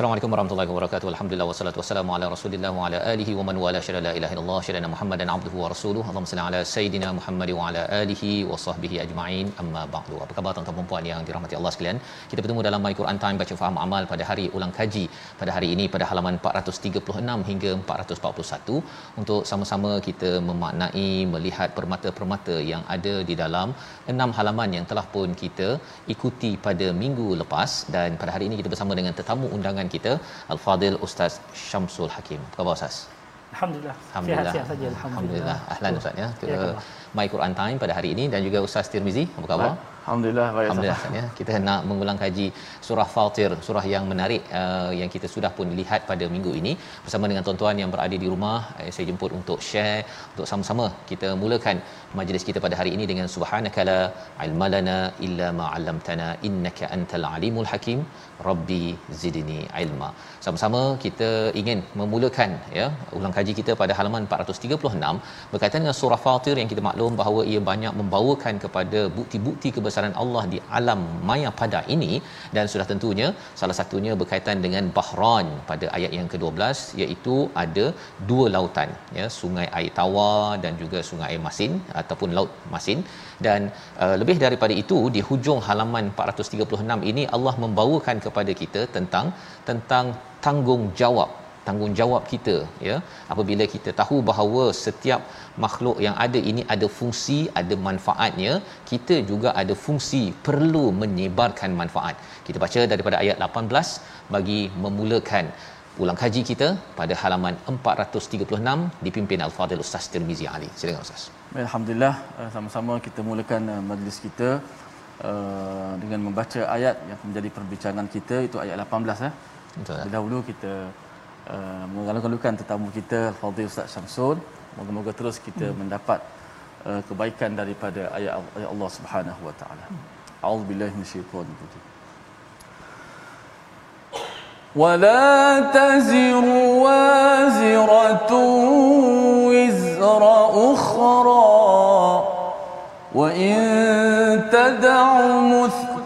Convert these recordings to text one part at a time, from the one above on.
Salam. Assalamualaikum warahmatullahi wabarakatuh. Alhamdulillah wassalatu wassalamu ala Rasulillah wa ala alihi wa man wala syada la ilaha illallah syada Muhammadan abduhu wa rasuluhu. Allahumma salli ala sayidina Muhammad wa ala alihi wa sahbihi ajma'in. Amma ba'du. Apa khabar tuan-tuan dan puan yang dirahmati Allah sekalian? Kita bertemu dalam My Quran Time baca faham amal pada hari ulang kaji pada hari ini pada halaman 436 hingga 441 untuk sama-sama kita memaknai melihat permata-permata yang ada di dalam enam halaman yang telah pun kita ikuti pada minggu lepas dan pada hari ini kita bersama dengan tetamu undangan kita Al-Fadil Ustaz Syamsul Hakim. Apa khabar Ustaz? Alhamdulillah. Alhamdulillah. Sihat-sihat saja Alhamdulillah. Ahlan Ustaz ya ke Ya. My Quran Time pada hari ini dan juga Ustaz Tirmizi. Apa khabar? Alhamdulillah baik Alhamdulillah Ustaz ya. Kita nak mengulang kaji surah Fatir, surah yang menarik uh, yang kita sudah pun lihat pada minggu ini bersama dengan tuan-tuan yang berada di rumah. Eh, saya jemput untuk share untuk sama-sama kita mulakan majlis kita pada hari ini dengan subhanakala ilmalana illa ma 'allamtana innaka antal alimul hakim rabbi zidni ilma. Sama-sama kita ingin memulakan ya ulang kaji kita pada halaman 436 berkaitan dengan surah Fatir yang kita maklum bahawa ia banyak membawakan kepada bukti-bukti kebesaran Allah di alam maya pada ini. Dan sudah tentunya salah satunya berkaitan dengan Bahran pada ayat yang ke-12 iaitu ada dua lautan ya sungai air tawar dan juga sungai air masin ataupun laut masin. Dan uh, lebih daripada itu di hujung halaman 436 ini Allah membawakan kepada kita tentang tentang tanggungjawab tanggungjawab kita ya. Apabila kita tahu bahawa setiap makhluk yang ada ini ada fungsi ada manfaatnya kita juga ada fungsi perlu menyebarkan manfaat. Kita baca daripada ayat 18 bagi memulakan ulang kaji kita pada halaman 436 dipimpin al-fadil ustaz Tirmizi Ali. Silakan ustaz. Alhamdulillah eh, sama-sama kita mulakan eh, majlis kita uh, dengan membaca ayat yang menjadi perbincangan kita itu ayat 18 ya. betul. Dahulu kita uh, mengalu-alukan tetamu kita Fadil Ustaz Syamsul. Moga-moga terus kita hmm. mendapat uh, kebaikan daripada ayat, ayat Allah Subhanahu Wa Taala. A'udzubillahi minasyaitonir rajim. ولا تزر وازرة وزر أخرى وإن تدع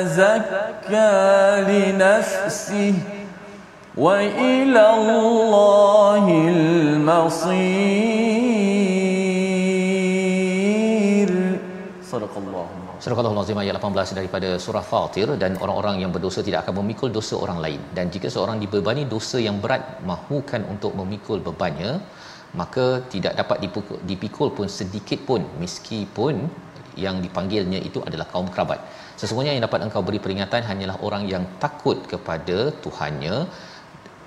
يتزكى لنفسه وإلى الله المصير صدق الله Surah Al-Azim ayat 18 daripada surah Fatir dan orang-orang yang berdosa tidak akan memikul dosa orang lain dan jika seorang dibebani dosa yang berat mahukan untuk memikul bebannya maka tidak dapat dipukul, dipikul pun sedikit pun meskipun yang dipanggilnya itu adalah kaum kerabat. Sesungguhnya yang dapat engkau beri peringatan hanyalah orang yang takut kepada Tuhannya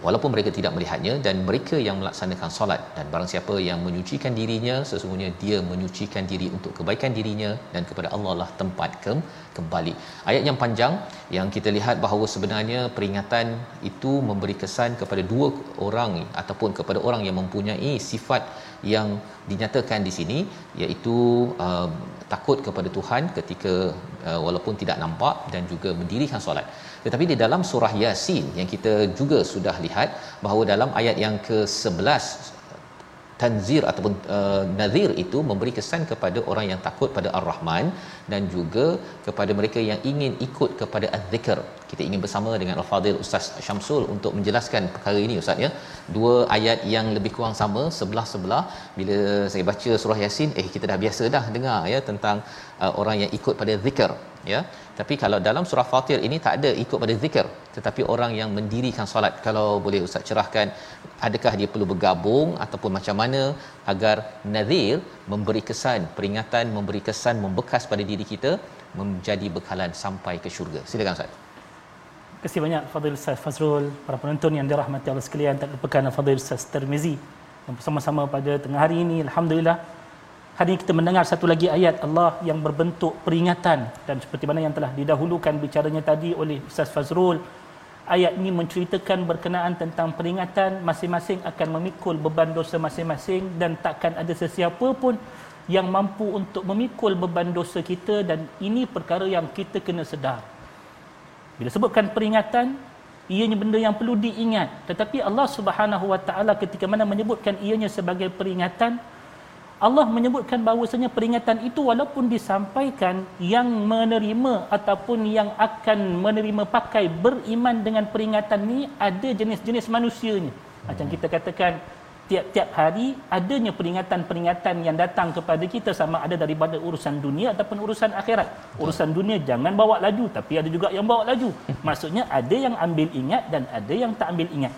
walaupun mereka tidak melihatnya dan mereka yang melaksanakan solat. Dan barang siapa yang menyucikan dirinya sesungguhnya dia menyucikan diri untuk kebaikan dirinya dan kepada Allah lah tempat ke kembali. Ayat yang panjang yang kita lihat bahawa sebenarnya peringatan itu memberi kesan kepada dua orang ataupun kepada orang yang mempunyai sifat yang dinyatakan di sini iaitu uh, takut kepada Tuhan ketika uh, walaupun tidak nampak dan juga mendirikan solat. Tetapi di dalam surah Yasin yang kita juga sudah lihat bahawa dalam ayat yang ke-11 tanzir ataupun uh, nazir itu memberi kesan kepada orang yang takut pada Ar-Rahman dan juga kepada mereka yang ingin ikut kepada Az-Zikr. Kita ingin bersama dengan Al-Fadil Ustaz Syamsul untuk menjelaskan perkara ini Ustaz ya. Dua ayat yang lebih kurang sama sebelah-sebelah bila saya baca surah Yasin eh kita dah biasa dah dengar ya tentang uh, orang yang ikut pada zikir ya tapi kalau dalam surah fatir ini tak ada ikut pada zikir. Tetapi orang yang mendirikan solat kalau boleh ustaz cerahkan adakah dia perlu bergabung ataupun macam mana agar nazir memberi kesan peringatan memberi kesan membekas pada diri kita menjadi bekalan sampai ke syurga? Silakan ustaz. Terima kasih banyak Fadil Ustaz Fazrul, para penonton yang dirahmati Allah sekalian, tak lupakan Fadil Ustaz Termizi bersama-sama pada tengah hari ini. Alhamdulillah, Hari ini kita mendengar satu lagi ayat Allah yang berbentuk peringatan dan seperti mana yang telah didahulukan bicaranya tadi oleh Ustaz Fazrul. Ayat ini menceritakan berkenaan tentang peringatan masing-masing akan memikul beban dosa masing-masing dan takkan ada sesiapa pun yang mampu untuk memikul beban dosa kita dan ini perkara yang kita kena sedar. Bila sebutkan peringatan ianya benda yang perlu diingat. Tetapi Allah Subhanahu Wa Taala ketika mana menyebutkan ianya sebagai peringatan Allah menyebutkan bahawasanya peringatan itu walaupun disampaikan yang menerima ataupun yang akan menerima pakai beriman dengan peringatan ni ada jenis-jenis manusianya. Macam kita katakan tiap-tiap hari adanya peringatan-peringatan yang datang kepada kita sama ada daripada urusan dunia ataupun urusan akhirat. Urusan dunia jangan bawa laju tapi ada juga yang bawa laju. Maksudnya ada yang ambil ingat dan ada yang tak ambil ingat.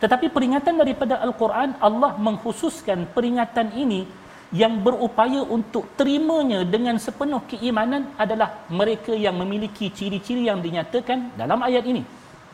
Tetapi peringatan daripada Al-Quran Allah mengkhususkan peringatan ini yang berupaya untuk terimanya dengan sepenuh keimanan adalah mereka yang memiliki ciri-ciri yang dinyatakan dalam ayat ini.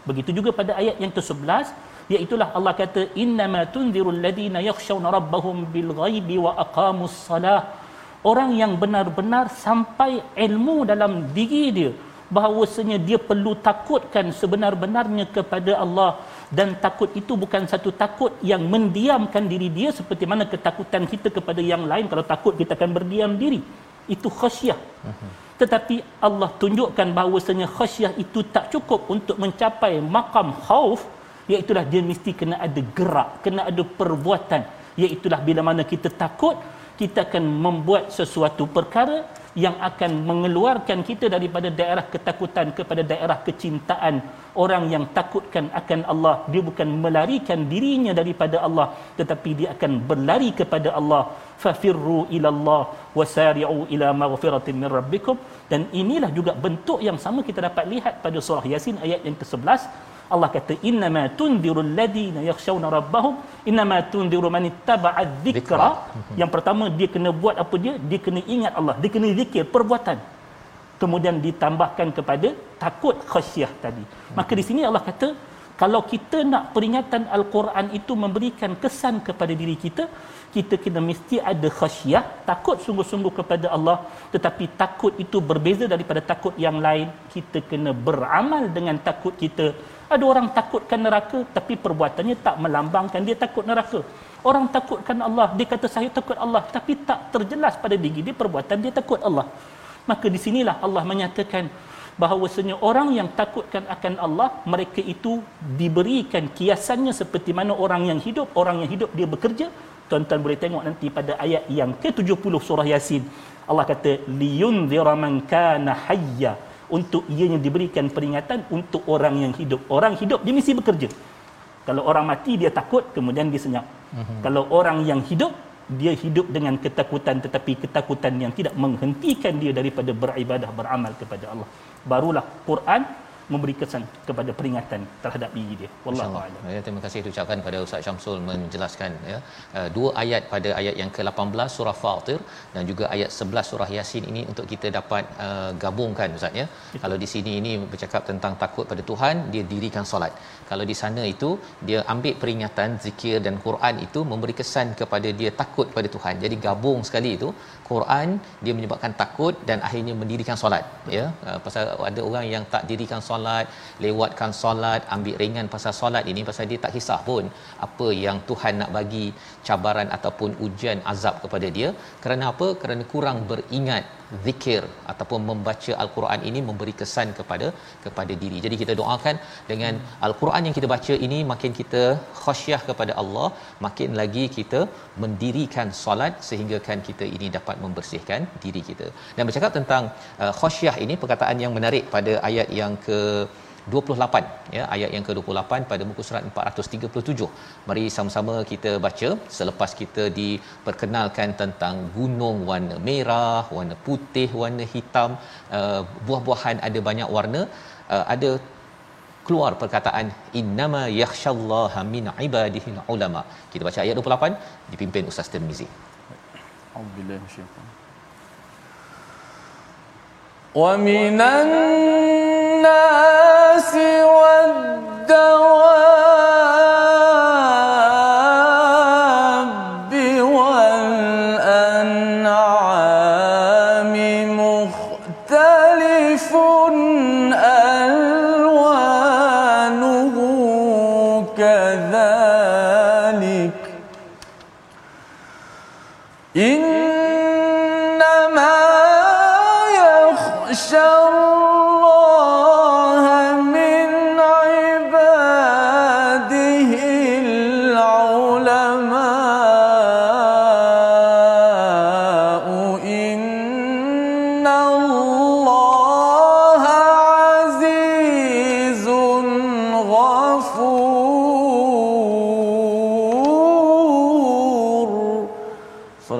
Begitu juga pada ayat yang ke-11 iaitulah Allah kata innama tunzirul ladina yakhshawna rabbahum bil ghaibi wa aqamus salah. Orang yang benar-benar sampai ilmu dalam diri dia bahawasanya dia perlu takutkan sebenar-benarnya kepada Allah dan takut itu bukan satu takut yang mendiamkan diri dia seperti mana ketakutan kita kepada yang lain. Kalau takut kita akan berdiam diri. Itu khasyah tetapi Allah tunjukkan bahawasanya khasyah itu tak cukup untuk mencapai makam khauf iaitu dia mesti kena ada gerak kena ada perbuatan. Iaitu bila mana kita takut kita akan membuat sesuatu perkara yang akan mengeluarkan kita daripada daerah ketakutan kepada daerah kecintaan. Orang yang takutkan akan Allah dia bukan melarikan dirinya daripada Allah tetapi dia akan berlari kepada Allah. Fafirru ila Allah wasari'u ila maghfiratin min rabbikum. Dan inilah juga bentuk yang sama kita dapat lihat pada surah yasin ayat yang ke-11 Allah kata innama tunzirul ladina yakhshawna rabbahum innama tunziru man ittaba'a dzikra yang pertama dia kena buat apa dia? Dia kena ingat Allah. Dia kena zikir perbuatan. Kemudian ditambahkan kepada takut khasyah tadi. Maka di sini Allah kata kalau kita nak peringatan al-Quran itu memberikan kesan kepada diri kita kita kena mesti ada khasyah takut sungguh-sungguh kepada Allah. Tetapi takut itu berbeza daripada takut yang lain. Kita kena beramal dengan takut kita ada orang takutkan neraka tapi perbuatannya tak melambangkan dia takut neraka. Orang takutkan Allah, dia kata saya takut Allah tapi tak terjelas pada diri dia perbuatan dia takut Allah. Maka di sinilah Allah menyatakan bahawasanya orang yang takutkan akan Allah, mereka itu diberikan kiasannya seperti mana orang yang hidup, orang yang hidup dia bekerja. Tuan-tuan boleh tengok nanti pada ayat yang ke-70 surah Yasin. Allah kata liyunzira man kana hayya untuk ianya diberikan peringatan untuk orang yang hidup. Orang hidup dia mesti bekerja. Kalau orang mati dia takut kemudian dia senyap. Uh-huh. Kalau orang yang hidup dia hidup dengan ketakutan tetapi ketakutan yang tidak menghentikan dia daripada beribadah beramal kepada Allah. Barulah Quran memberi kesan kepada peringatan terhadap diri dia. Wallahu a'lam. Ya terima kasih ucapkan pada Ustaz Syamsul menjelaskan ya. Uh, dua ayat pada ayat yang ke-18 surah Fatir dan juga ayat 11 surah Yasin ini untuk kita dapat uh, gabungkan Ustaz ya. Betul. kalau di sini ini bercakap tentang takut pada Tuhan dia dirikan solat. Kalau di sana itu dia ambil peringatan zikir dan Quran itu memberi kesan kepada dia takut pada Tuhan. Jadi gabung sekali itu Quran dia menyebabkan takut dan akhirnya mendirikan solat ya. Uh, pasal ada orang yang tak dirikan solat lewatkan solat ambil ringan pasal solat ini pasal dia tak kisah pun apa yang Tuhan nak bagi cabaran ataupun ujian azab kepada dia. Kerana apa? Kerana kurang beringat zikir ataupun membaca al-Quran ini memberi kesan kepada kepada diri. Jadi kita doakan dengan al-Quran yang kita baca ini makin kita khasyah kepada Allah, makin lagi kita mendirikan solat sehingga kan kita ini dapat membersihkan diri kita. Dan bercakap tentang uh, khasyah ini perkataan yang menarik pada ayat yang ke 28 ya ayat yang ke-28 pada muka surat 437. Mari sama-sama kita baca selepas kita diperkenalkan tentang gunung warna merah, warna putih, warna hitam, uh, buah-buahan ada banyak warna, uh, ada keluar perkataan innama yakhshallaha min ibadihi ulama. Kita baca ayat 28 dipimpin Ustaz Tirmizi. Alhamdulillah syaitan. ومن الناس والدواب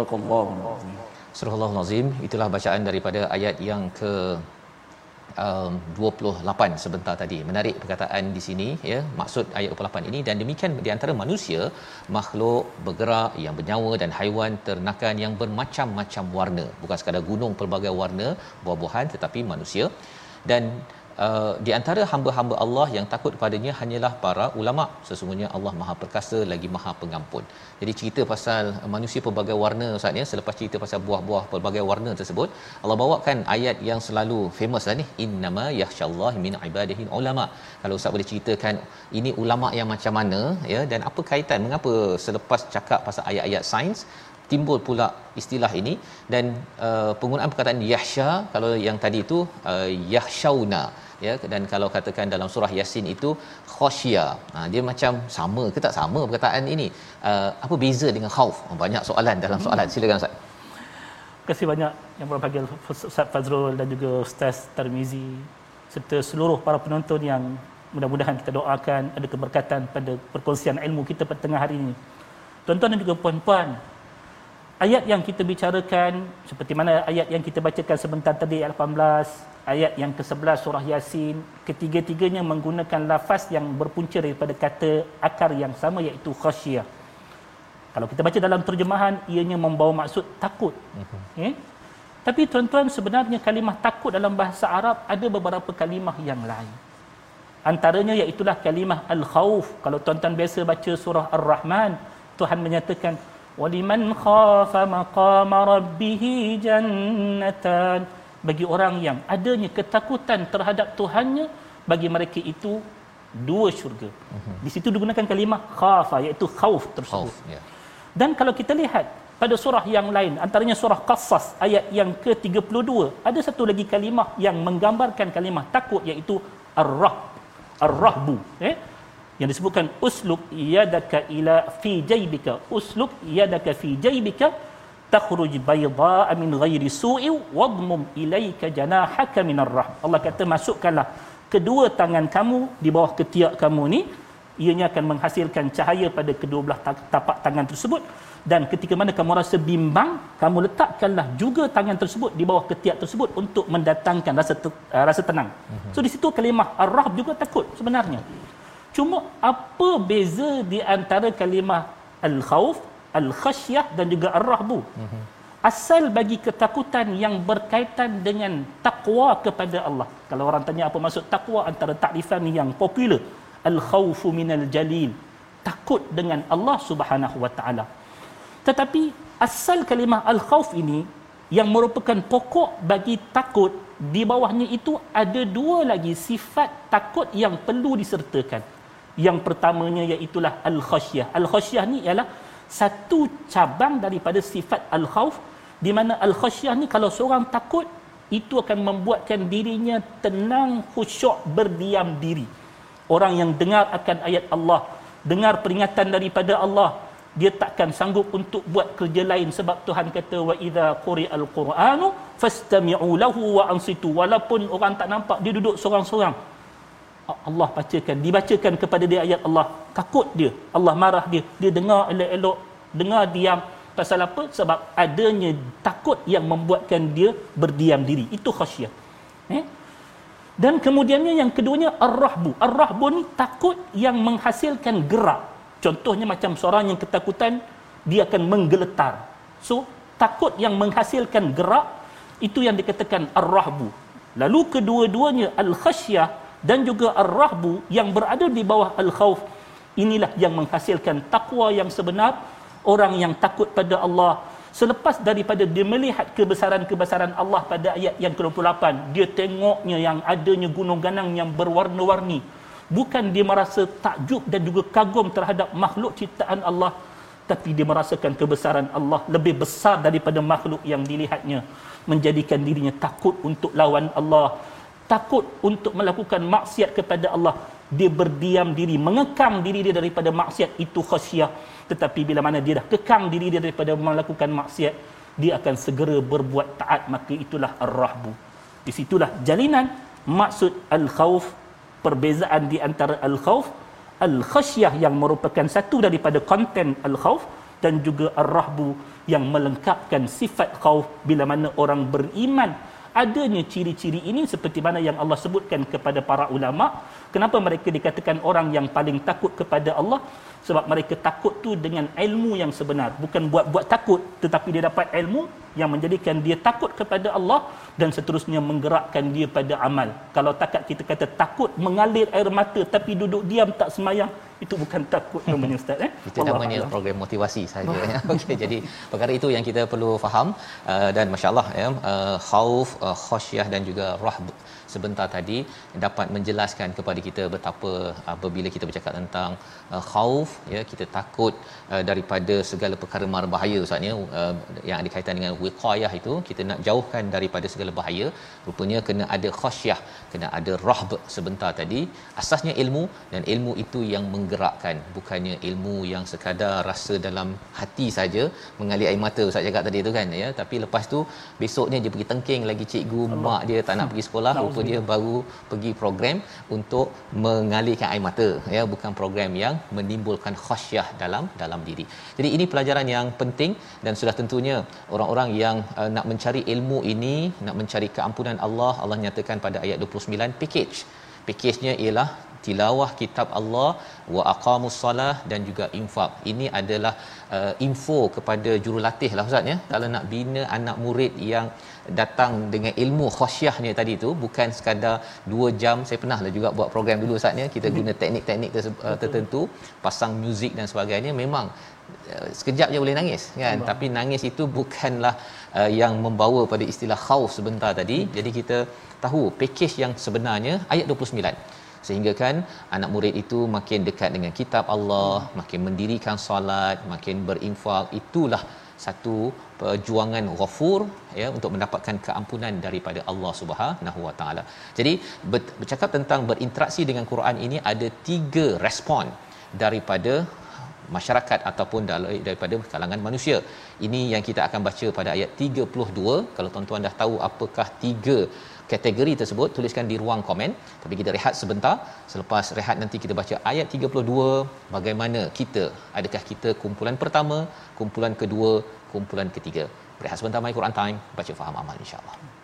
Subhanakallah. Surah Allah Nazim itulah bacaan daripada ayat yang ke um, 28 sebentar tadi. Menarik perkataan di sini ya. Maksud ayat 28 ini dan demikian di antara manusia, makhluk bergerak yang bernyawa dan haiwan ternakan yang bermacam-macam warna. Bukan sekadar gunung pelbagai warna buah-buahan tetapi manusia dan Uh, di antara hamba-hamba Allah yang takut padanya hanyalah para ulama sesungguhnya Allah Maha Perkasa lagi Maha Pengampun. Jadi cerita pasal manusia pelbagai warna Ustaz ya selepas cerita pasal buah-buah pelbagai warna tersebut Allah bawakan ayat yang selalu famous lah ni innama yakhsyallahi min ibadihi ulama. Kalau Ustaz boleh ceritakan ini ulama yang macam mana ya dan apa kaitan mengapa selepas cakap pasal ayat-ayat sains timbul pula istilah ini. Dan uh, penggunaan perkataan yahsha kalau yang tadi itu uh, yahshauna ya. Dan kalau katakan dalam surah yasin itu khasyia ha, dia macam sama ke tak sama perkataan ini? Uh, apa beza dengan khauf? Oh, banyak soalan dalam soalan. Silakan ustaz. Terima kasih banyak yang berbahagia Ustaz Fazrul dan juga Ustaz Tarmizi serta seluruh para penonton yang mudah-mudahan kita doakan ada keberkatan pada perkongsian ilmu kita pada tengah hari ini. Tuan-tuan dan juga puan-puan, ayat yang kita bicarakan seperti mana ayat yang kita bacakan sebentar tadi ayat 18 ayat yang ke-11 surah yasin ketiga-tiganya menggunakan lafaz yang berpunca daripada kata akar yang sama iaitu khasyiyah kalau kita baca dalam terjemahan ianya membawa maksud takut uh-huh. eh? tapi tuan-tuan sebenarnya kalimah takut dalam bahasa Arab ada beberapa kalimah yang lain antaranya iaitulah kalimah al-khauf kalau tuan-tuan biasa baca surah ar-rahman Tuhan menyatakan waliman khafa maqama rabbih jannatan bagi orang yang adanya ketakutan terhadap Tuhannya bagi mereka itu dua syurga. Uh-huh. Di situ digunakan kalimah khafa iaitu khauf tersebut. Khauf, yeah. Dan kalau kita lihat pada surah yang lain antaranya surah Qasas ayat yang ke-32 ada satu lagi kalimah yang menggambarkan kalimah takut iaitu ar-rah ar-rahbu eh yang disebutkan usluk yadaka ila fi jaybika. Usluk yadaka fi jaybika takhruj baydaa min ghairi su'i wadmum ilaika janahaka min ar Allah kata masukkanlah kedua tangan kamu di bawah ketiak kamu ni ianya akan menghasilkan cahaya pada kedua belah tapak tangan tersebut. Dan ketika mana kamu rasa bimbang kamu letakkanlah juga tangan tersebut di bawah ketiak tersebut untuk mendatangkan rasa uh, rasa tenang. So di situ kalimah ar-rahb juga takut sebenarnya cuma apa beza di antara kalimah al-khauf al-khasyah dan juga ar-rahbu? Asal bagi ketakutan yang berkaitan dengan takwa kepada Allah. Kalau orang tanya apa maksud takwa antara takrifan yang popular. Al-khaufu minal jalil. Takut dengan Allah Subhanahu wa taala. Tetapi asal kalimah al-khauf ini yang merupakan pokok bagi takut di bawahnya itu ada dua lagi sifat takut yang perlu disertakan yang pertamanya iaitu al-khasyah al-khasyah ni ialah satu cabang daripada sifat al-khauf di mana al-khasyah ni kalau seorang takut itu akan membuatkan dirinya tenang khusyuk berdiam diri. Orang yang dengar akan ayat Allah dengar peringatan daripada Allah dia takkan sanggup untuk buat kerja lain sebab Tuhan kata wa idza quri'al qur'anu fastami'u lahu wa ansitu. Walaupun orang tak nampak dia duduk seorang-seorang Allah bacakan dibacakan kepada dia ayat Allah. Takut dia. Allah marah dia. Dia dengar elok-elok dengar diam. Pasal apa? Sebab adanya takut yang membuatkan dia berdiam diri. Itu khasyah eh? dan kemudiannya yang keduanya ar-rahbu. Ar-rahbu ni takut yang menghasilkan gerak. Contohnya macam seorang yang ketakutan dia akan menggeletar. So takut yang menghasilkan gerak itu yang dikatakan ar-rahbu. Lalu kedua-duanya al-khasyah dan juga ar-rahbu yang berada di bawah al-khauf inilah yang menghasilkan takwa yang sebenar orang yang takut pada Allah. Selepas daripada dia melihat kebesaran-kebesaran Allah pada ayat yang ke-28 dia tengoknya yang adanya gunung ganang yang berwarna-warni. Bukan dia merasa takjub dan juga kagum terhadap makhluk ciptaan Allah tapi dia merasakan kebesaran Allah lebih besar daripada makhluk yang dilihatnya menjadikan dirinya takut untuk lawan Allah takut untuk melakukan maksiat kepada Allah dia berdiam diri mengekang diri dia daripada maksiat itu khasyah. Tetapi bila mana dia dah kekang diri dia daripada melakukan maksiat dia akan segera berbuat taat. Maka itulah ar-rahbu. Di situlah jalinan maksud al-khauf perbezaan di antara al-khauf al-khasyah yang merupakan satu daripada konten al-khauf dan juga ar-rahbu yang melengkapkan sifat khauf bila mana orang beriman adanya ciri-ciri ini seperti mana yang Allah sebutkan kepada para ulama. Kenapa mereka dikatakan orang yang paling takut kepada Allah? Sebab mereka takut tu dengan ilmu yang sebenar. Bukan buat-buat takut tetapi dia dapat ilmu yang menjadikan dia takut kepada Allah dan seterusnya menggerakkan dia pada amal. Kalau takat kita kata takut mengalir air mata tapi duduk diam tak semayang itu bukan takut namanya ustaz eh? Itu Allah namanya Allah. program motivasi saja ya. Okey jadi perkara itu yang kita perlu faham uh, dan masyaallah ya uh, khauf uh, khasyah dan juga rahb sebentar tadi dapat menjelaskan kepada kita betapa apabila kita bercakap tentang uh, khauf ya kita takut uh, daripada segala perkara mara bahaya ustaz ya uh, yang ada kaitan dengan wiqayah itu kita nak jauhkan daripada segala bahaya. Rupanya kena ada khasyah kena ada rahb sebentar tadi. Asasnya ilmu dan ilmu itu yang menggerakkan. Bukannya ilmu yang sekadar rasa dalam hati saja mengalir air mata ustaz cakap tadi tu kan ya. Tapi lepas tu besoknya dia pergi tengking lagi cikgu Allah. mak dia tak nak pergi sekolah rupa dia baru pergi program untuk mengalirkan air mata ya. Bukan program yang menimbulkan khasyah dalam dalam diri. Jadi ini pelajaran yang penting dan sudah tentunya orang-orang yang uh, nak mencari ilmu ini, nak mencari keampunan Allah, Allah nyatakan pada ayat 29 package. Package-nya ialah tilawah kitab Allah wa aqamus salah dan juga infak. Ini adalah uh, info kepada jurulatih lah ustaz ya. Kalau nak bina anak murid yang datang dengan ilmu khasyahnya tadi tu bukan sekadar 2 jam saya pernah lah juga buat program dulu saatnya kita guna teknik-teknik uh, tertentu pasang muzik dan sebagainya memang sekejap je boleh nangis kan Allah. tapi nangis itu bukanlah uh, yang membawa pada istilah khauf sebentar tadi hmm. jadi kita tahu package yang sebenarnya ayat 29 sehingga kan anak murid itu makin dekat dengan kitab Allah hmm. makin mendirikan solat makin berinfak itulah satu perjuangan ghafur ya untuk mendapatkan keampunan daripada Allah Subhanahu Wa Taala. Jadi bercakap tentang berinteraksi dengan Quran ini ada tiga respon daripada masyarakat ataupun daripada kalangan manusia. Ini yang kita akan baca pada ayat 32. Kalau tuan-tuan dah tahu apakah tiga kategori tersebut tuliskan di ruang komen. Tapi kita rehat sebentar. Selepas rehat nanti kita baca ayat 32 bagaimana kita adakah kita kumpulan pertama kumpulan kedua kumpulan ketiga? Rehat sebentar mai Quran time. Baca faham amal insyaallah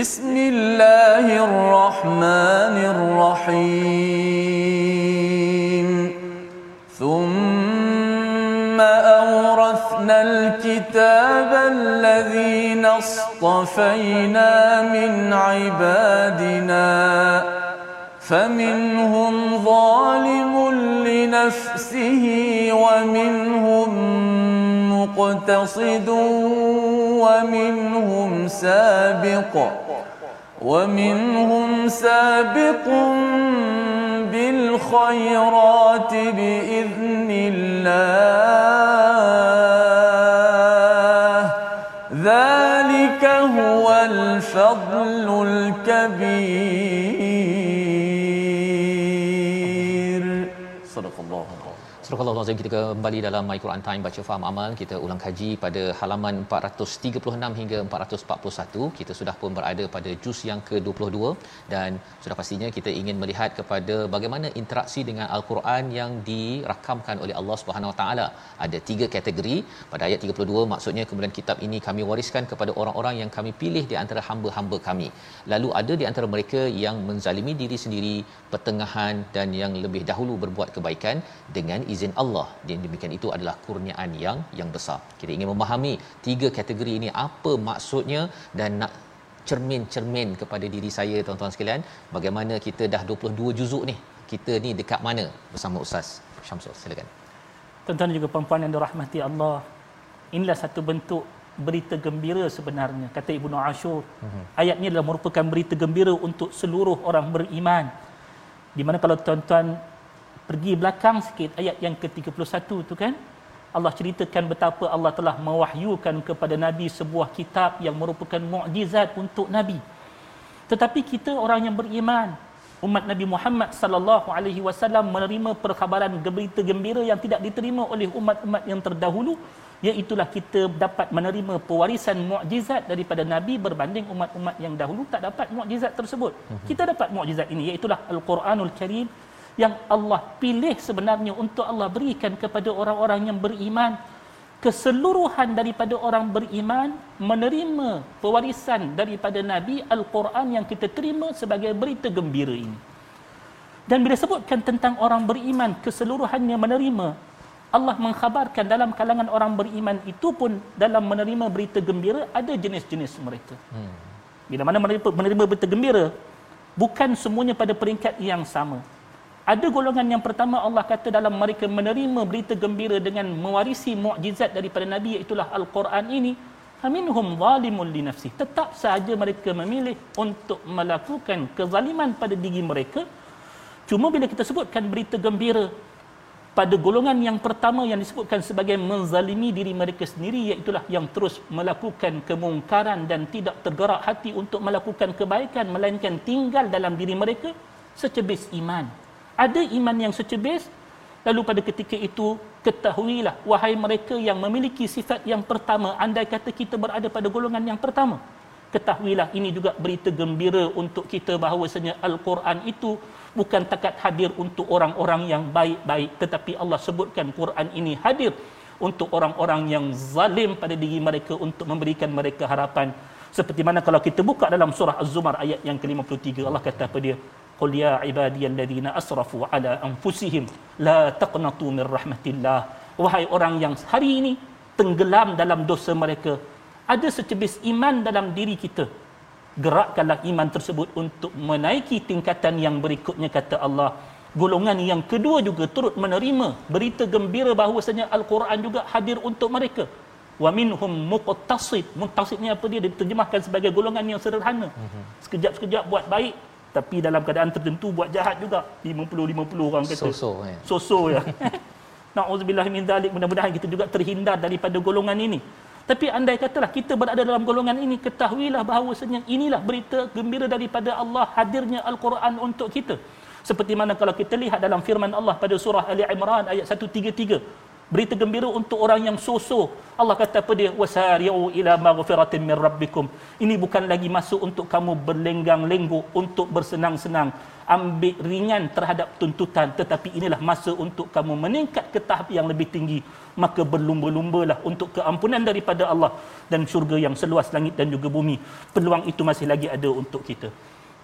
بسم الله الرحمن الرحيم. ثم أورثنا الكتاب الذين اصطفينا من عبادنا. فمنهم ظالم لنفسه ومنهم مقتصد ومنهم سابق. ومنهم سابق بالخيرات بإذن الله. Allah kita kembali dalam My Quran Time baca faham amal. Kita ulang kaji pada halaman 436 hingga 441 kita sudah pun berada pada juz yang ke-22 dan sudah pastinya kita ingin melihat kepada bagaimana interaksi dengan al-Quran yang dirakamkan oleh Allah Subhanahu Wa Taala. Ada tiga kategori. Pada ayat 32 maksudnya kemudian kitab ini kami wariskan kepada orang-orang yang kami pilih di antara hamba-hamba kami. Lalu ada di antara mereka yang menzalimi diri sendiri pertengahan dan yang lebih dahulu berbuat kebaikan dengan izin Allah. Dan demikian itu adalah kurniaan yang yang besar. Kita ingin memahami tiga kategori ini. Apa maksudnya dan nak cermin-cermin kepada diri saya tuan-tuan sekalian bagaimana kita dah 22 juzuk ni? Kita ni dekat mana? Bersama Ustaz Syamsul. Silakan. Tuan-tuan juga puan-puan yang dirahmati Allah inilah satu bentuk berita gembira sebenarnya. Kata Ibnu Ashur mm-hmm. ayat ini adalah merupakan berita gembira untuk seluruh orang beriman. Di mana kalau tuan-tuan pergi belakang sikit ayat yang ke-31 tu kan Allah ceritakan betapa Allah telah mewahyukan kepada Nabi sebuah kitab yang merupakan mukjizat untuk Nabi. Tetapi kita orang yang beriman, umat Nabi Muhammad sallallahu alaihi wasallam menerima perkhabaran berita gembira yang tidak diterima oleh umat-umat yang terdahulu iaitulah kita dapat menerima pewarisan mukjizat daripada nabi berbanding umat-umat yang dahulu tak dapat mukjizat tersebut. Mhm. Kita dapat mukjizat ini iaitulah Al-Quranul Karim yang Allah pilih sebenarnya untuk Allah berikan kepada orang-orang yang beriman keseluruhan daripada orang beriman menerima pewarisan daripada Nabi Al-Quran yang kita terima sebagai berita gembira ini. Dan bila sebutkan tentang orang beriman keseluruhannya menerima Allah mengkhabarkan dalam kalangan orang beriman itu pun dalam menerima berita gembira ada jenis-jenis mereka. Hmm. Bila mana menerima, menerima berita gembira bukan semuanya pada peringkat yang sama. Ada golongan yang pertama Allah kata dalam mereka menerima berita gembira dengan mewarisi mukjizat daripada Nabi itulah Al-Quran ini faminhum zalimun li nafsi. Tetap saja mereka memilih untuk melakukan kezaliman pada diri mereka. Cuma bila kita sebutkan berita gembira pada golongan yang pertama yang disebutkan sebagai menzalimi diri mereka sendiri iaitu yang terus melakukan kemungkaran dan tidak tergerak hati untuk melakukan kebaikan melainkan tinggal dalam diri mereka secebis iman ada iman yang secebis lalu pada ketika itu ketahuilah wahai mereka yang memiliki sifat yang pertama andai kata kita berada pada golongan yang pertama ketahuilah ini juga berita gembira untuk kita bahawasanya al-Quran itu bukan takat hadir untuk orang-orang yang baik-baik tetapi Allah sebutkan Quran ini hadir untuk orang-orang yang zalim pada diri mereka untuk memberikan mereka harapan. Seperti mana kalau kita buka dalam surah Az-Zumar ayat yang ke-53 Allah kata apa dia qul ya ibadiyalladzina asrafu ala anfusihim la taqnatu min rahmatillah wahai orang yang hari ini tenggelam dalam dosa mereka ada secebis iman dalam diri kita. Gerakkanlah iman tersebut untuk menaiki tingkatan yang berikutnya kata Allah. Golongan yang kedua juga turut menerima berita gembira bahawasanya al-Quran juga hadir untuk mereka. Wa minhum muqtasid. Muqtasidnya apa dia? Diterjemahkan sebagai golongan yang sederhana. Sekejap-sekejap buat baik tapi dalam keadaan tertentu buat jahat juga. 50 50 orang kata. So-so, ya. so-so ya. Nauzubillah min zalik mudah-mudahan kita juga terhindar daripada golongan ini. Tapi andai katalah kita berada dalam golongan ini ketahuilah bahawasanya inilah berita gembira daripada Allah hadirnya al-Quran untuk kita. Seperti mana kalau kita lihat dalam firman Allah pada surah Ali Imran ayat 133 berita gembira untuk orang yang soso. Allah kata apa dia? Wasari'u ila maghfiratin min rabbikum. Ini bukan lagi masuk untuk kamu berlenggang-lenggok untuk bersenang-senang. Ambil ringan terhadap tuntutan tetapi inilah masa untuk kamu meningkat ke tahap yang lebih tinggi. Maka berlumba-lumbalah untuk keampunan daripada Allah dan syurga yang seluas langit dan juga bumi. Peluang itu masih lagi ada untuk kita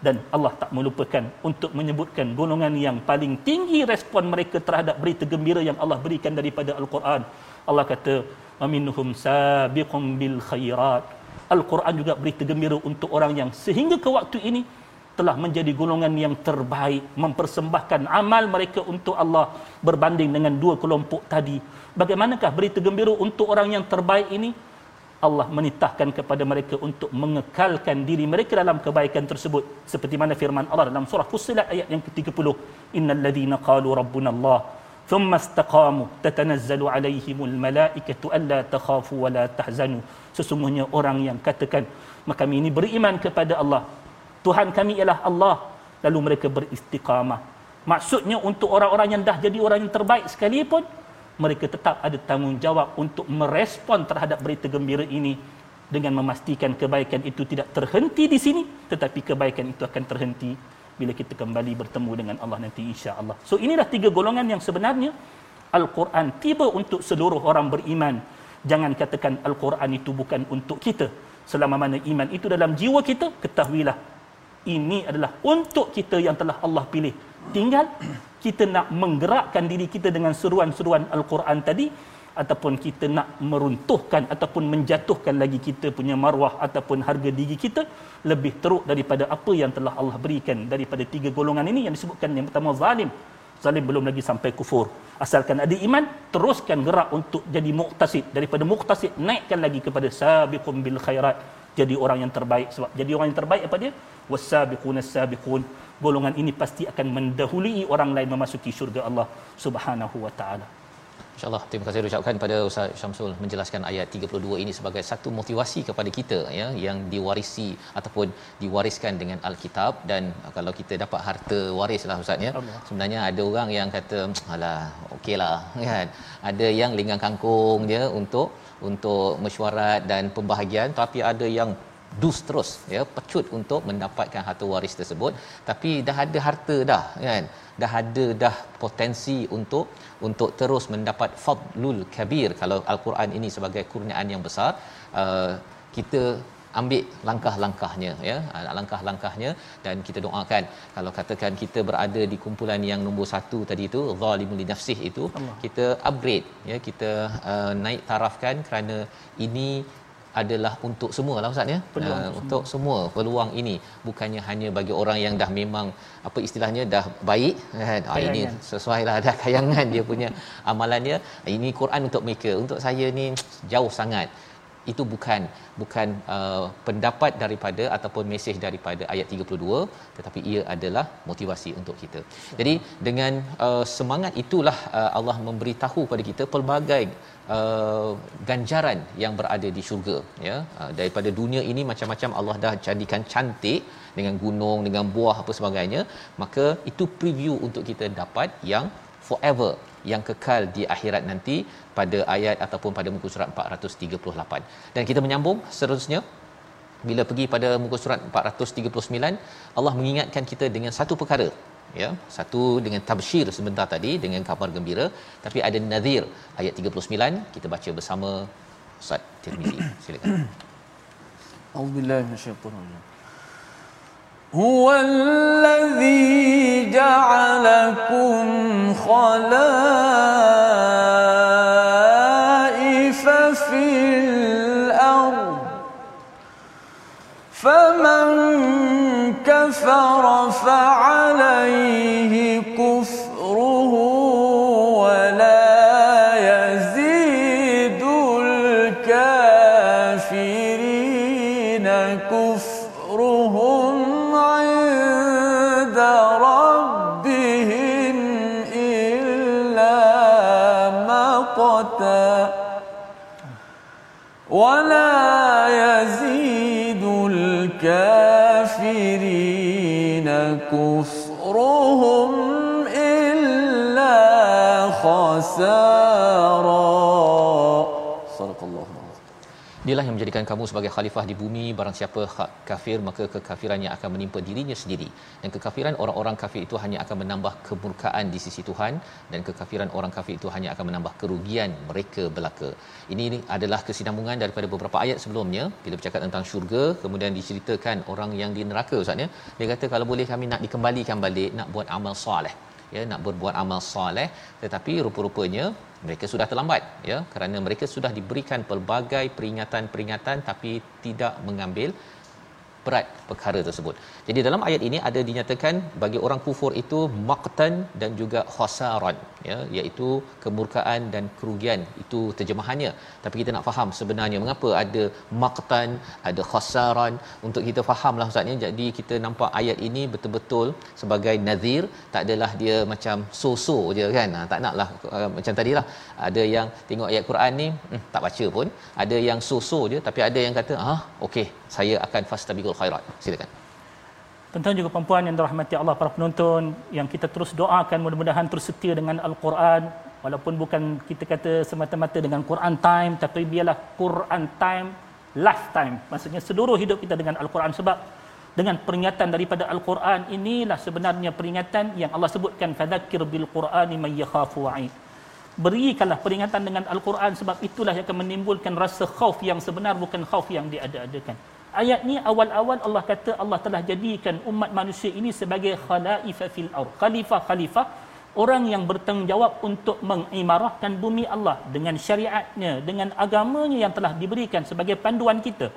dan Allah tak melupakan untuk menyebutkan golongan yang paling tinggi respon mereka terhadap berita gembira yang Allah berikan daripada Al-Quran. Allah kata, "Aminhum sabiqum bil khairat." Al-Quran juga berita gembira untuk orang yang sehingga ke waktu ini telah menjadi golongan yang terbaik mempersembahkan amal mereka untuk Allah berbanding dengan dua kelompok tadi. Bagaimanakah berita gembira untuk orang yang terbaik ini? Allah menitahkan kepada mereka untuk mengekalkan diri mereka dalam kebaikan tersebut. Seperti mana firman Allah dalam surah Fussilat ayat yang ke-30 innal ladzina qalu rabbuna Allah thumma istaqamu tatanazzalu alaihimul malaikatu alla takhafu wa la tahzanu. Sesungguhnya orang yang katakan kami ini beriman kepada Allah. Tuhan kami ialah Allah. Lalu mereka beristiqamah. Maksudnya untuk orang-orang yang dah jadi orang yang terbaik sekalipun mereka tetap ada tanggungjawab untuk merespon terhadap berita gembira ini dengan memastikan kebaikan itu tidak terhenti di sini tetapi kebaikan itu akan terhenti bila kita kembali bertemu dengan Allah nanti insya-Allah. So inilah tiga golongan yang sebenarnya Al-Quran tiba untuk seluruh orang beriman. Jangan katakan Al-Quran itu bukan untuk kita. Selama mana iman itu dalam jiwa kita, ketahuilah ini adalah untuk kita yang telah Allah pilih. Tinggal kita nak menggerakkan diri kita dengan seruan-seruan Al-Quran tadi ataupun kita nak meruntuhkan ataupun menjatuhkan lagi kita punya marwah ataupun harga diri kita lebih teruk daripada apa yang telah Allah berikan daripada tiga golongan ini yang disebutkan yang pertama zalim. Zalim belum lagi sampai kufur. Asalkan ada iman teruskan gerak untuk jadi muqtasid. Daripada muqtasid naikkan lagi kepada sabiqum bil khairat jadi orang yang terbaik. Sebab jadi orang yang terbaik apa dia? Wasabiqun sabiqun golongan ini pasti akan mendahului orang lain memasuki syurga Allah Subhanahu wa taala InsyaAllah. Terima kasih ucapkan pada Ustaz Syamsul menjelaskan ayat 32 ini sebagai satu motivasi kepada kita ya yang diwarisi ataupun diwariskan dengan Alkitab. Dan kalau kita dapat harta waris lah Ustaz ya. Sebenarnya ada orang yang kata alah okeylah kan. Ada yang linggang kangkung dia untuk untuk mesyuarat dan pembahagian. Tapi ada yang dus terus ya pecut untuk mendapatkan harta waris tersebut. Tapi dah ada harta dah kan? Dah ada dah potensi untuk untuk terus mendapat fadlul kabir. Kalau al-Quran ini sebagai kurniaan yang besar uh, kita ambil langkah-langkahnya ya. Langkah-langkahnya dan kita doakan. Kalau katakan kita berada di kumpulan yang nombor satu tadi itu zalimul nafsih itu Allah. kita upgrade ya. Kita uh, naik tarafkan kerana ini adalah untuk semua lah Ustaz ya. Uh, untuk semua peluang ini bukannya hanya bagi orang yang dah memang apa istilahnya dah baik kan. Ah, ini sesuai lah dah kayangan dia punya amalannya. Ini Quran untuk mereka. Untuk saya ni jauh sangat itu bukan bukan uh, pendapat daripada ataupun mesej daripada ayat 32 tetapi ia adalah motivasi untuk kita. Jadi dengan uh, semangat itulah uh, Allah memberitahu pada kita pelbagai uh, ganjaran yang berada di syurga ya. Uh, daripada dunia ini macam-macam Allah dah jadikan cantik dengan gunung dengan buah apa sebagainya maka itu preview untuk kita dapat yang forever yang kekal di akhirat nanti pada ayat ataupun pada muka surat 438. Dan kita menyambung seterusnya. Bila pergi pada muka surat 439 Allah mengingatkan kita dengan satu perkara ya. Satu dengan tabsyir sebentar tadi dengan kabar gembira. Tapi ada nadhir ayat 39 kita baca bersama Ustaz Tirmizi. Silakan. A'udzubillahi minasyaitonir rajim هو الذي جعلكم خلائف في الأرض. فمن كفر فعليه كفره ولا يزيد الكافرين. ولا يزيد الكافرين كفرهم إلا خسارا Dialah yang menjadikan kamu sebagai khalifah di bumi. Barang siapa hak kafir maka kekafirannya akan menimpa dirinya sendiri. Dan kekafiran orang-orang kafir itu hanya akan menambah kemurkaan di sisi Tuhan. Dan kekafiran orang kafir itu hanya akan menambah kerugian mereka belaka. Ini adalah kesinambungan daripada beberapa ayat sebelumnya. Bila bercakap tentang syurga kemudian diceritakan orang yang di neraka ustaz ya. Dia kata kalau boleh kami nak dikembalikan balik nak buat amal soleh ya nak berbuat amal soleh tetapi rupa-rupanya mereka sudah terlambat ya kerana mereka sudah diberikan pelbagai peringatan-peringatan tapi tidak mengambil berat perkara tersebut. Jadi dalam ayat ini ada dinyatakan bagi orang kufur itu maqtan dan juga khasaran ya iaitu kemurkaan dan kerugian itu terjemahannya. Tapi kita nak faham sebenarnya mengapa ada maqtan, ada khasaran untuk kita fahamlah ustaz ya. Jadi kita nampak ayat ini betul-betul sebagai nazir, tak adalah dia macam so-so je kan. Ha, tak naklah uh, macam tadilah ada yang tengok ayat Quran ni hmm, tak baca pun, ada yang so-so je tapi ada yang kata ah okey saya akan fastabiqul khairat. Silakan. Tuan-tuan juga perempuan yang dirahmati Allah para penonton yang kita terus doakan mudah-mudahan terus setia dengan Al-Quran. Walaupun bukan kita kata semata-mata dengan Quran time tapi biarlah Quran time lifetime. Maksudnya seluruh hidup kita dengan Al-Quran. Sebab dengan peringatan daripada Al-Quran inilah sebenarnya peringatan yang Allah sebutkan fadzakir bil Qur'ani may yakhafu berikanlah peringatan dengan Al-Quran sebab itulah yang akan menimbulkan rasa khauf yang sebenar bukan khauf yang diada-adakan Ayat ni awal-awal Allah kata Allah telah jadikan umat manusia ini sebagai khalaifa fil ard. Khalifah-khalifah orang yang bertanggungjawab untuk mengimarahkan bumi Allah dengan syariatnya, dengan agamanya yang telah diberikan sebagai panduan kita.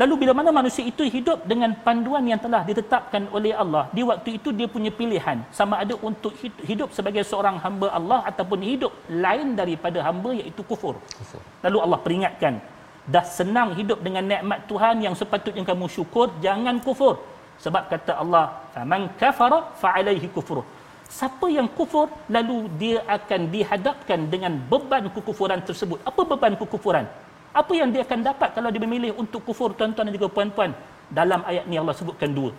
Lalu bila mana manusia itu hidup dengan panduan yang telah ditetapkan oleh Allah, di waktu itu dia punya pilihan sama ada untuk hidup sebagai seorang hamba Allah ataupun hidup lain daripada hamba iaitu kufur. kufur. Lalu Allah peringatkan, dah senang hidup dengan nikmat Tuhan yang sepatutnya kamu syukur jangan kufur. Sebab kata Allah faman kafara fa alaihi kufur. Siapa yang kufur lalu dia akan dihadapkan dengan beban kekufuran tersebut. Apa beban kekufuran? Apa yang dia akan dapat kalau dia memilih untuk kufur tuan-tuan dan juga puan-puan? Dalam ayat ni Allah sebutkan dua.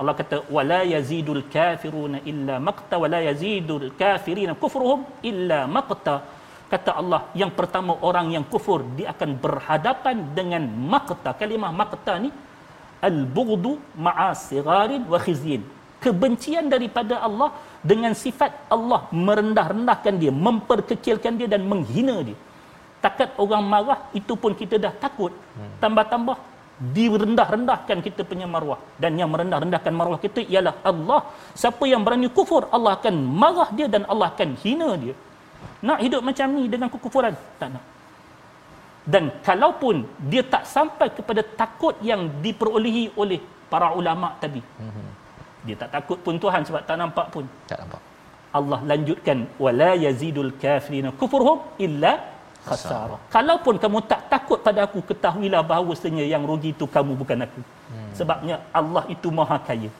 Allah kata wala yazidul kafiruna illa maqta wala yazidul kafirina kufruhum illa maqta kata Allah yang pertama orang yang kufur dia akan berhadapan dengan maqta kalimah maqta ni al-bughdu ma'a sigharin wa khizyin kebencian daripada Allah dengan sifat Allah merendah-rendahkan dia memperkecilkan dia dan menghina dia. Takat orang marah itu pun kita dah takut. Tambah-tambah direndah-rendahkan kita punya maruah dan yang merendah-rendahkan maruah kita ialah Allah. Siapa yang berani kufur Allah akan marah dia dan Allah akan hina dia nak hidup macam ni dengan kekufuran? Tak nak. Dan kalaupun dia tak sampai kepada takut yang diperolehi oleh para ulama tadi. Mhm. Dia tak takut pun Tuhan sebab tak nampak pun. Tak nampak. Allah lanjutkan wala yazidul kafirina kufurhum illa khasara. Kalaupun kamu tak takut pada aku ketahuilah bahawasanya yang rugi itu kamu bukan aku. Hmm. Sebabnya Allah itu Maha Kaya.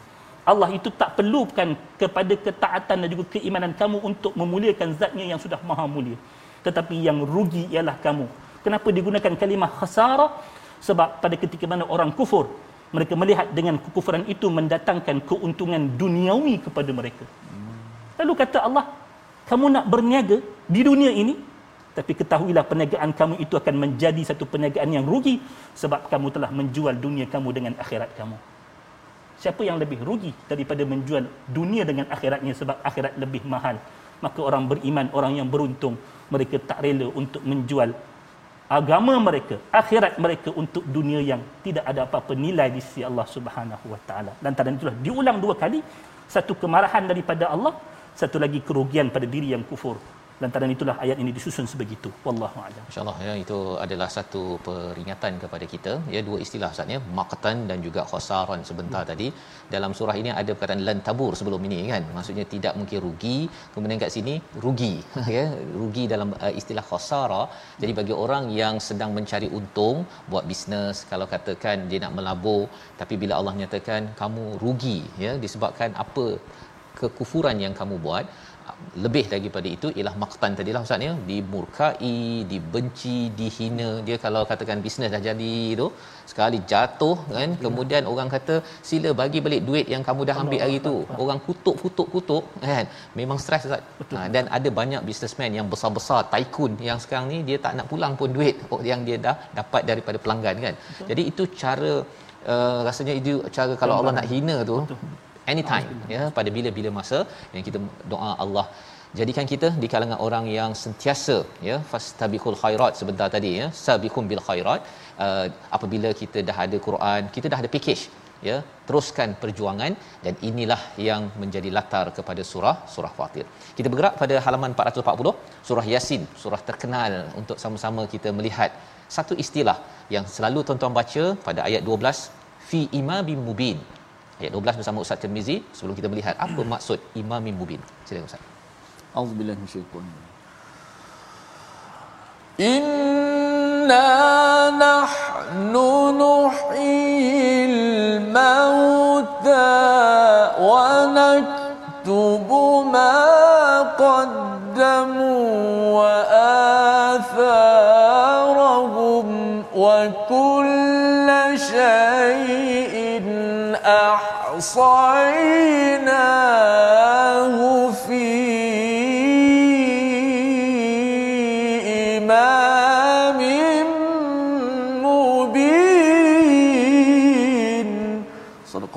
Allah itu tak perlukan kepada ketaatan dan juga keimanan kamu untuk memuliakan zatnya yang sudah maha mulia. Tetapi yang rugi ialah kamu. Kenapa digunakan kalimah khasara? Sebab pada ketika mana orang kufur, mereka melihat dengan kekufuran itu mendatangkan keuntungan duniawi kepada mereka. Lalu kata Allah, kamu nak berniaga di dunia ini, tapi ketahuilah perniagaan kamu itu akan menjadi satu perniagaan yang rugi sebab kamu telah menjual dunia kamu dengan akhirat kamu siapa yang lebih rugi daripada menjual dunia dengan akhiratnya sebab akhirat lebih mahal? Maka orang beriman orang yang beruntung mereka tak rela untuk menjual agama mereka akhirat mereka untuk dunia yang tidak ada apa-apa nilai di sisi Allah Subhanahu wa taala. Lantaran itulah diulang dua kali satu kemarahan daripada Allah satu lagi kerugian pada diri yang kufur lantaran itulah ayat ini disusun sebegitu. Wallahu a'lam. Insyaallah ya itu adalah satu peringatan kepada kita. Ya dua istilah Ustaz ya. Maqtan dan juga khasaran sebentar hmm. tadi. Dalam surah ini ada perkataan lan tabur sebelum ini kan. Maksudnya tidak mungkin rugi. Kemudian kat sini rugi. Ya rugi dalam uh, istilah khasara. Jadi bagi orang yang sedang mencari untung buat bisnes kalau katakan dia nak melabur tapi bila Allah nyatakan kamu rugi ya disebabkan apa kekufuran yang kamu buat lebih daripada itu ialah maqtan tadilah ustaz ya. Dimurkai dibenci dihina. Dia kalau katakan bisnes dah jadi tu sekali jatuh kan kemudian orang kata sila bagi balik duit yang kamu dah ambil hari tu. Orang kutuk kutuk kutuk kan. Memang stres ustaz. Ha, dan ada banyak businessman yang besar-besar tycoon yang sekarang ni dia tak nak pulang pun duit yang dia dah dapat daripada pelanggan kan. Jadi itu cara uh, rasanya itu cara kalau Allah nak hina tu Betul anytime ya pada bila-bila masa yang kita doa Allah jadikan kita di kalangan orang yang sentiasa ya fastabiqul khairat sebentar tadi ya sabiqum bil khairat uh, apabila kita dah ada Quran kita dah ada package ya teruskan perjuangan dan inilah yang menjadi latar kepada surah surah Fatir. Kita bergerak pada halaman 440 surah Yasin, surah terkenal untuk sama-sama kita melihat satu istilah yang selalu tuan-tuan baca pada ayat 12 fi imamin mubin ayat 12 bersama Ustaz Tirmizi sebelum kita melihat apa maksud imamin mubin. Silakan Ustaz. Auzubillahi minasyaitonir Inna nahnu nuhyil mauta wa naktubu ma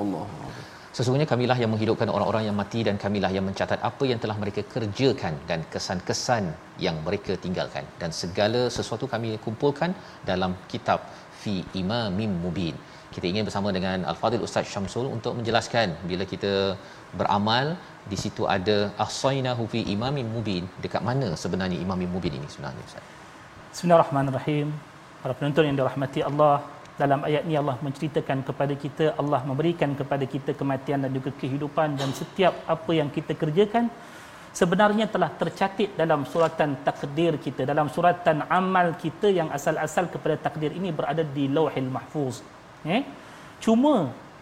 Allah. Sesungguhnya kamilah yang menghidupkan orang-orang yang mati dan kamilah yang mencatat apa yang telah mereka kerjakan dan kesan-kesan yang mereka tinggalkan dan segala sesuatu kami kumpulkan dalam kitab fi imamim mubin. Kita ingin bersama dengan Al-Fadil Ustaz Syamsul untuk menjelaskan bila kita beramal di situ ada ahsainahu fi imamim mubin dekat mana sebenarnya imamim mubin ini sebenarnya Ustaz. Bismillahirrahmanirrahim. Para penonton yang dirahmati Allah, dalam ayat ini Allah menceritakan kepada kita Allah memberikan kepada kita kematian dan juga kehidupan dan setiap apa yang kita kerjakan sebenarnya telah tercatat dalam suratan takdir kita dalam suratan amal kita yang asal-asal kepada takdir ini berada di Lauhil Mahfuz. Eh? Cuma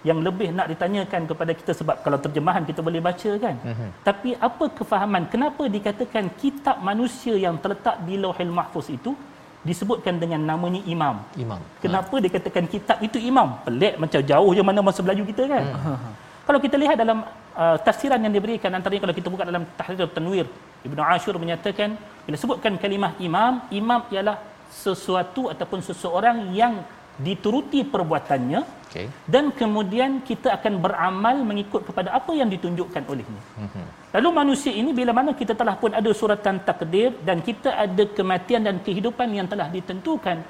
yang lebih nak ditanyakan kepada kita sebab kalau terjemahan kita boleh baca kan? Uh-huh. tapi apa kefahaman kenapa dikatakan kitab manusia yang terletak di lauhil mahfuz itu disebutkan dengan namanya imam. Imam. Kenapa ha. dikatakan kitab itu imam? Pelik macam jauh je mana masa Melayu kita kan? Uh-huh. kalau kita lihat dalam uh, tafsiran yang diberikan antaranya kalau kita buka dalam tahrir tanwir Ibnu Ashur menyatakan bila sebutkan kalimah imam imam ialah sesuatu ataupun seseorang yang dituruti perbuatannya okay. dan kemudian kita akan beramal mengikut kepada apa yang ditunjukkan olehnya. Mm-hmm. Lalu manusia ini bila mana kita telah pun ada suratan takdir dan kita ada kematian dan kehidupan yang telah ditentukan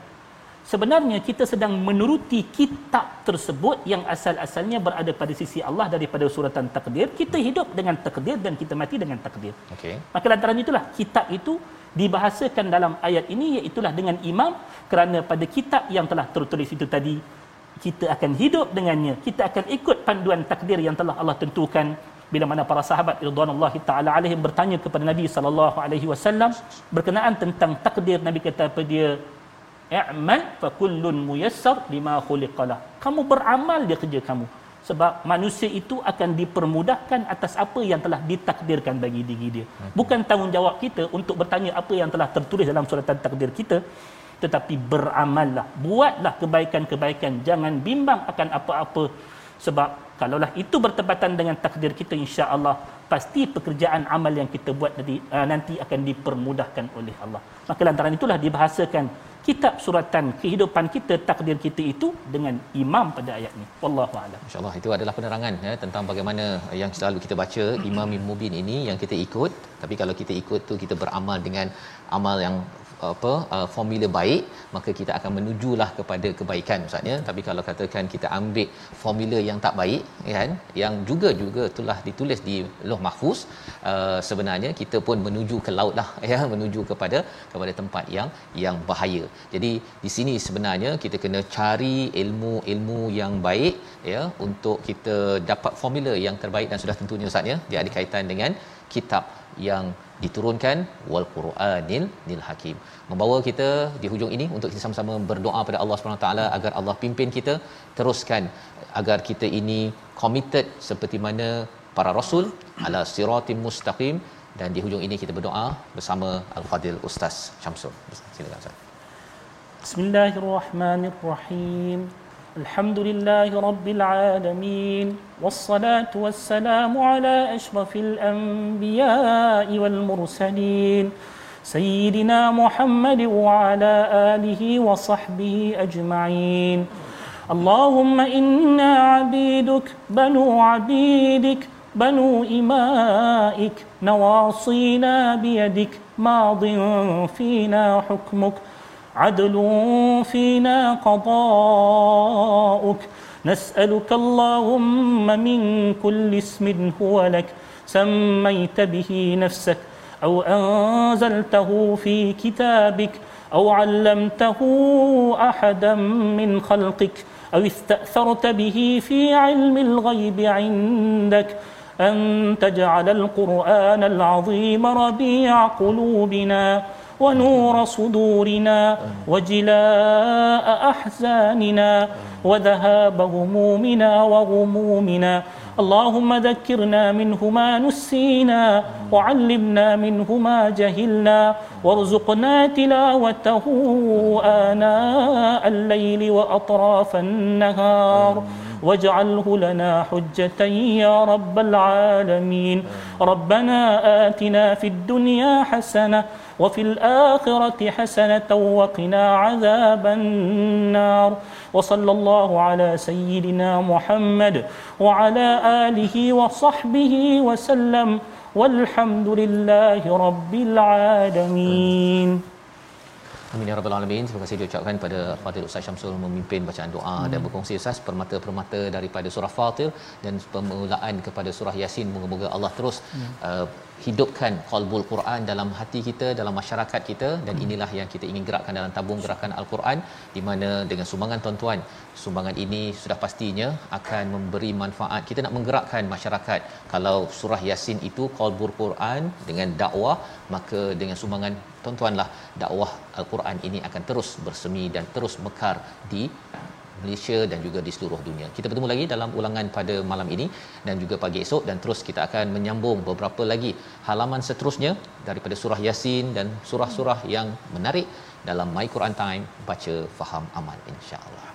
sebenarnya kita sedang menuruti kitab tersebut yang asal-asalnya berada pada sisi Allah daripada suratan takdir kita hidup dengan takdir dan kita mati dengan takdir. Okay. Maka lantaran itulah kitab itu dibahasakan dalam ayat ini iaitulah dengan imam kerana pada kitab yang telah tertulis itu tadi kita akan hidup dengannya kita akan ikut panduan takdir yang telah Allah tentukan bila mana para sahabat radhiyallahu taala alaihim bertanya kepada Nabi sallallahu alaihi wasallam berkenaan tentang takdir Nabi kata apa dia i'mal fa kullun muyassar lima khuliqalah. Kamu beramal dia kerja kamu. Sebab manusia itu akan dipermudahkan atas apa yang telah ditakdirkan bagi diri dia. Bukan tanggungjawab kita untuk bertanya apa yang telah tertulis dalam suratan takdir kita, tetapi beramallah, buatlah kebaikan-kebaikan, jangan bimbang akan apa-apa. Sebab kalaulah itu bertepatan dengan takdir kita insya-Allah pasti pekerjaan amal yang kita buat nanti, uh, nanti akan dipermudahkan oleh Allah. Maka lantaran itulah dibahasakan kitab suratan kehidupan kita takdir kita itu dengan imam pada ayat ini wallahu a'lam. Insyaallah itu adalah penerangan ya tentang bagaimana yang selalu kita baca imam mubin ini yang kita ikut. Tapi kalau kita ikut tu kita beramal dengan amal yang apa uh, formula baik maka kita akan menujulah kepada kebaikan maksudnya tapi kalau katakan kita ambil formula yang tak baik kan yang juga juga telah ditulis di Lauh Mahfuz uh, sebenarnya kita pun menuju ke laut lah ya menuju kepada kepada tempat yang yang bahaya. Jadi di sini sebenarnya kita kena cari ilmu-ilmu yang baik ya untuk kita dapat formula yang terbaik dan sudah tentunya ustaz ya. Dia ada kaitan dengan kitab yang diturunkan wal Quranil nil hakim. Membawa kita di hujung ini untuk kita sama-sama berdoa pada Allah Subhanahu taala agar Allah pimpin kita teruskan agar kita ini committed seperti mana para rasul ala siratim mustaqim. Dan di hujung ini kita berdoa bersama al-fadil ustaz Syamsul. Silakan ustaz. Bismillahirrahmanirrahim الحمد لله رب العالمين والصلاة والسلام على أشرف الأنبياء والمرسلين سيدنا محمد وعلى آله وصحبه أجمعين. اللهم إنا عبيدك بنو عبيدك بنو إمائك نواصينا بيدك ماض فينا حكمك عدل فينا قضاؤك. نسألك اللهم من كل اسم هو لك سميت به نفسك أو أنزلته في كتابك أو علمته أحدا من خلقك أو استأثرت به في علم الغيب عندك. أن تجعل القرآن العظيم ربيع قلوبنا. ونور صدورنا وجلاء أحزاننا وذهاب همومنا وغمومنا. اللهم ذكرنا منه ما نسينا وعلمنا منه ما جهلنا. وارزقنا تلاوته آناء الليل وأطراف النهار. واجعله لنا حجة يا رب العالمين. ربنا آتنا في الدنيا حسنة وفي الآخرة حسنة وقنا عذاب النار. وصلى الله على سيدنا محمد وعلى آله وصحبه وسلم. والحمد لله رب العالمين. Amin ya rabbal alamin. Terima kasih diucapkan pada Fadil Ustaz Syamsul memimpin bacaan doa hmm. dan berkongsi Ustaz permata-permata daripada surah Fatir dan permulaan kepada surah Yasin. Moga-moga Allah terus hmm. uh, hidupkan qalbul Quran dalam hati kita dalam masyarakat kita dan inilah yang kita ingin gerakkan dalam tabung gerakan Al-Quran di mana dengan sumbangan tuan-tuan sumbangan ini sudah pastinya akan memberi manfaat. Kita nak menggerakkan masyarakat. Kalau surah Yasin itu qalbul Quran dengan dakwah maka dengan sumbangan tuan-tuanlah dakwah Al-Quran ini akan terus bersemi dan terus mekar di Malaysia dan juga di seluruh dunia. Kita bertemu lagi dalam ulangan pada malam ini dan juga pagi esok dan terus kita akan menyambung beberapa lagi halaman seterusnya daripada surah Yasin dan surah-surah yang menarik dalam My Quran Time baca faham aman insya-Allah.